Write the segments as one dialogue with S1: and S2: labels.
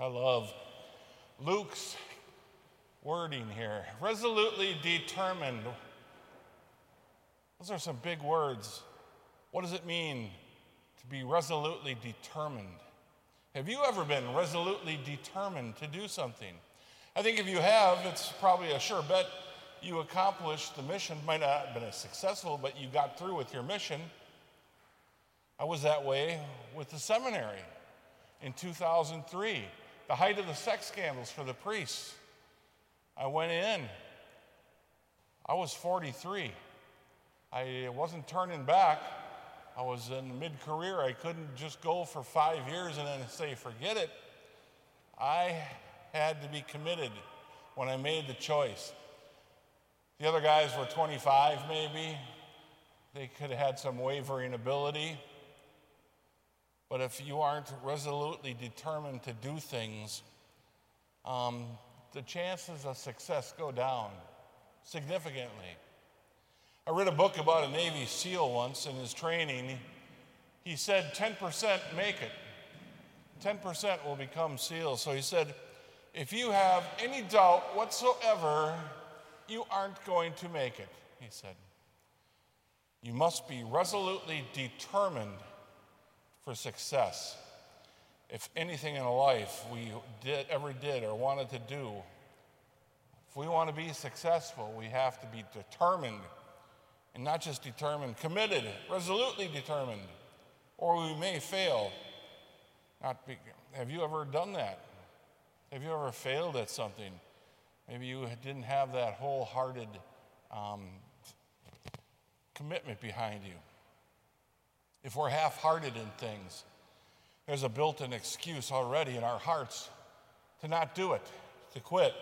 S1: I love Luke's wording here. Resolutely determined. Those are some big words. What does it mean to be resolutely determined? Have you ever been resolutely determined to do something? I think if you have, it's probably a sure bet you accomplished the mission. Might not have been as successful, but you got through with your mission. I was that way with the seminary in 2003, the height of the sex scandals for the priests. I went in. I was 43. I wasn't turning back. I was in mid career. I couldn't just go for five years and then say, forget it. I had to be committed when I made the choice. The other guys were 25, maybe. They could have had some wavering ability. But if you aren't resolutely determined to do things, um, the chances of success go down significantly. I read a book about a Navy SEAL once in his training. He said 10% make it, 10% will become SEALs. So he said, if you have any doubt whatsoever, you aren't going to make it, he said. You must be resolutely determined for success. If anything in life we did, ever did or wanted to do, if we want to be successful, we have to be determined. And not just determined, committed, resolutely determined. Or we may fail. Not be, have you ever done that? Have you ever failed at something? Maybe you didn't have that wholehearted um, commitment behind you if we're half hearted in things, there's a built in excuse already in our hearts to not do it, to quit.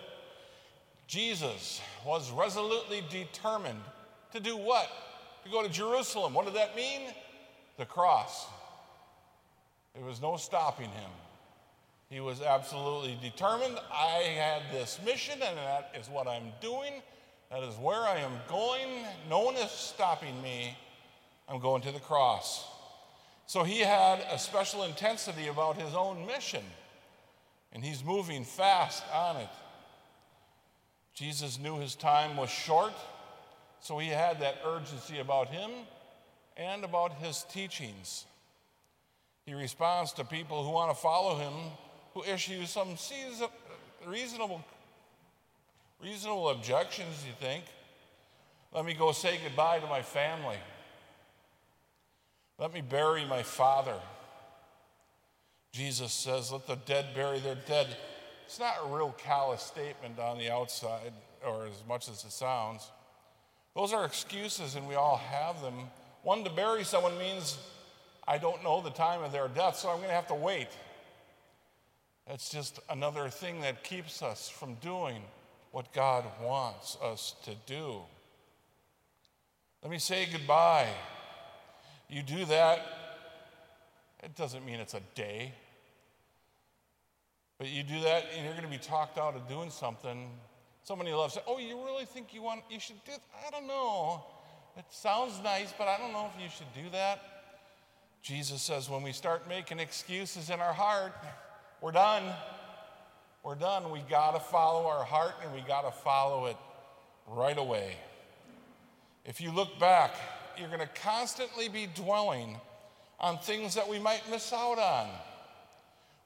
S1: Jesus was resolutely determined to do what? To go to Jerusalem. What did that mean? The cross. There was no stopping him. He was absolutely determined. I had this mission, and that is what I'm doing. That is where I am going. No one is stopping me. I'm going to the cross. So he had a special intensity about his own mission, and he's moving fast on it. Jesus knew his time was short, so he had that urgency about him and about his teachings. He responds to people who want to follow him, who issue some reasonable, reasonable objections, you think. Let me go say goodbye to my family. Let me bury my father. Jesus says, Let the dead bury their dead. It's not a real callous statement on the outside, or as much as it sounds. Those are excuses, and we all have them. One, to bury someone means I don't know the time of their death, so I'm going to have to wait. That's just another thing that keeps us from doing what God wants us to do. Let me say goodbye you do that, it doesn't mean it's a day. But you do that and you're going to be talked out of doing something. Somebody loves it. Oh, you really think you want, you should do, I don't know. It sounds nice, but I don't know if you should do that. Jesus says when we start making excuses in our heart, we're done. We're done. We got to follow our heart and we got to follow it right away. If you look back you're going to constantly be dwelling on things that we might miss out on.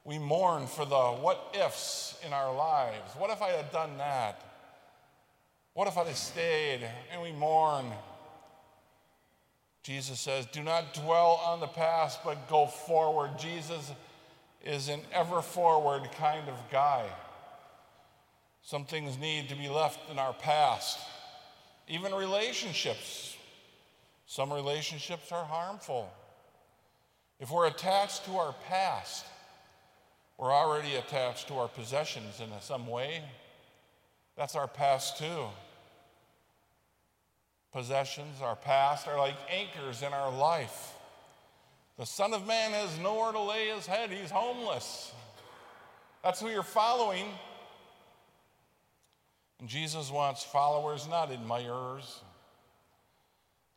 S1: We mourn for the what ifs in our lives. What if I had done that? What if I had stayed? And we mourn. Jesus says, Do not dwell on the past, but go forward. Jesus is an ever forward kind of guy. Some things need to be left in our past, even relationships. Some relationships are harmful. If we're attached to our past, we're already attached to our possessions in some way. That's our past too. Possessions, our past, are like anchors in our life. The Son of Man has nowhere to lay his head, he's homeless. That's who you're following. And Jesus wants followers, not admirers.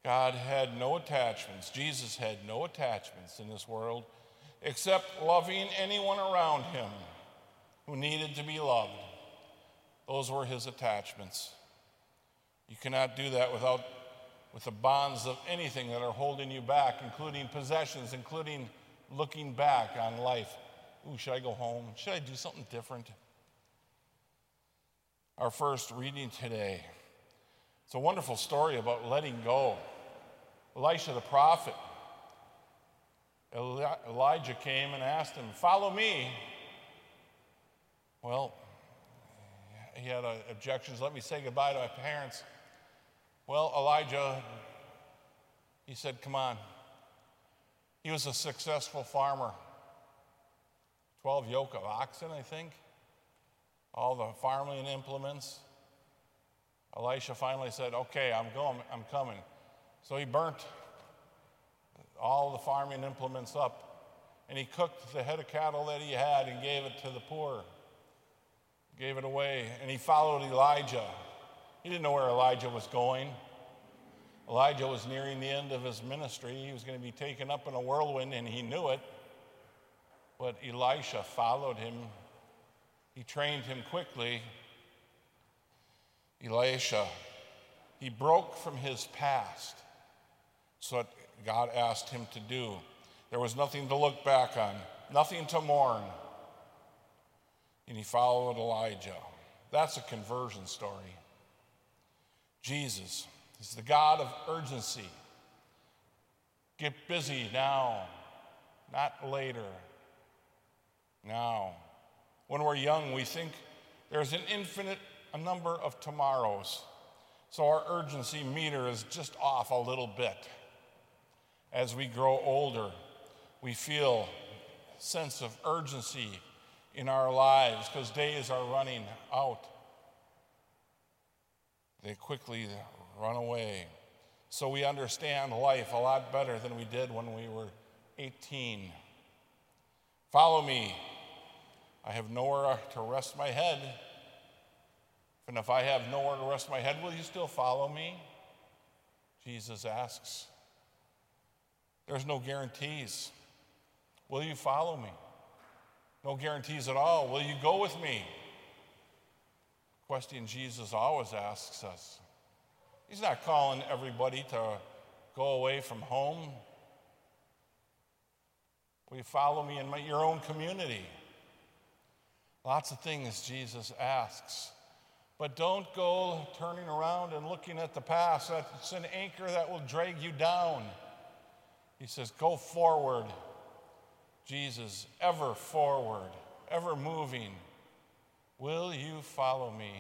S1: God had no attachments. Jesus had no attachments in this world except loving anyone around him. who needed to be loved. Those were his attachments. You cannot do that without with the bonds of anything that are holding you back, including possessions, including looking back on life. Ooh, should I go home? Should I do something different? Our first reading today. It's a wonderful story about letting go. Elisha the prophet. Elijah came and asked him, Follow me. Well, he had objections. Let me say goodbye to my parents. Well, Elijah, he said, Come on. He was a successful farmer. 12 yoke of oxen, I think. All the farming implements. Elisha finally said, Okay, I'm going, I'm coming. So he burnt all the farming implements up and he cooked the head of cattle that he had and gave it to the poor. Gave it away. And he followed Elijah. He didn't know where Elijah was going. Elijah was nearing the end of his ministry. He was going to be taken up in a whirlwind, and he knew it. But Elisha followed him. He trained him quickly. Elisha, he broke from his past. So what God asked him to do. There was nothing to look back on, nothing to mourn. And he followed Elijah. That's a conversion story. Jesus is the God of urgency. Get busy now, not later. Now. When we're young, we think there's an infinite number of tomorrows. So our urgency meter is just off a little bit. As we grow older, we feel a sense of urgency in our lives because days are running out. They quickly run away. So we understand life a lot better than we did when we were 18. Follow me. I have nowhere to rest my head. And if I have nowhere to rest my head, will you still follow me? Jesus asks. There's no guarantees. Will you follow me? No guarantees at all. Will you go with me? Question Jesus always asks us. He's not calling everybody to go away from home. Will you follow me in my, your own community? Lots of things Jesus asks. But don't go turning around and looking at the past. That's an anchor that will drag you down. He says, Go forward. Jesus, ever forward, ever moving. Will you follow me?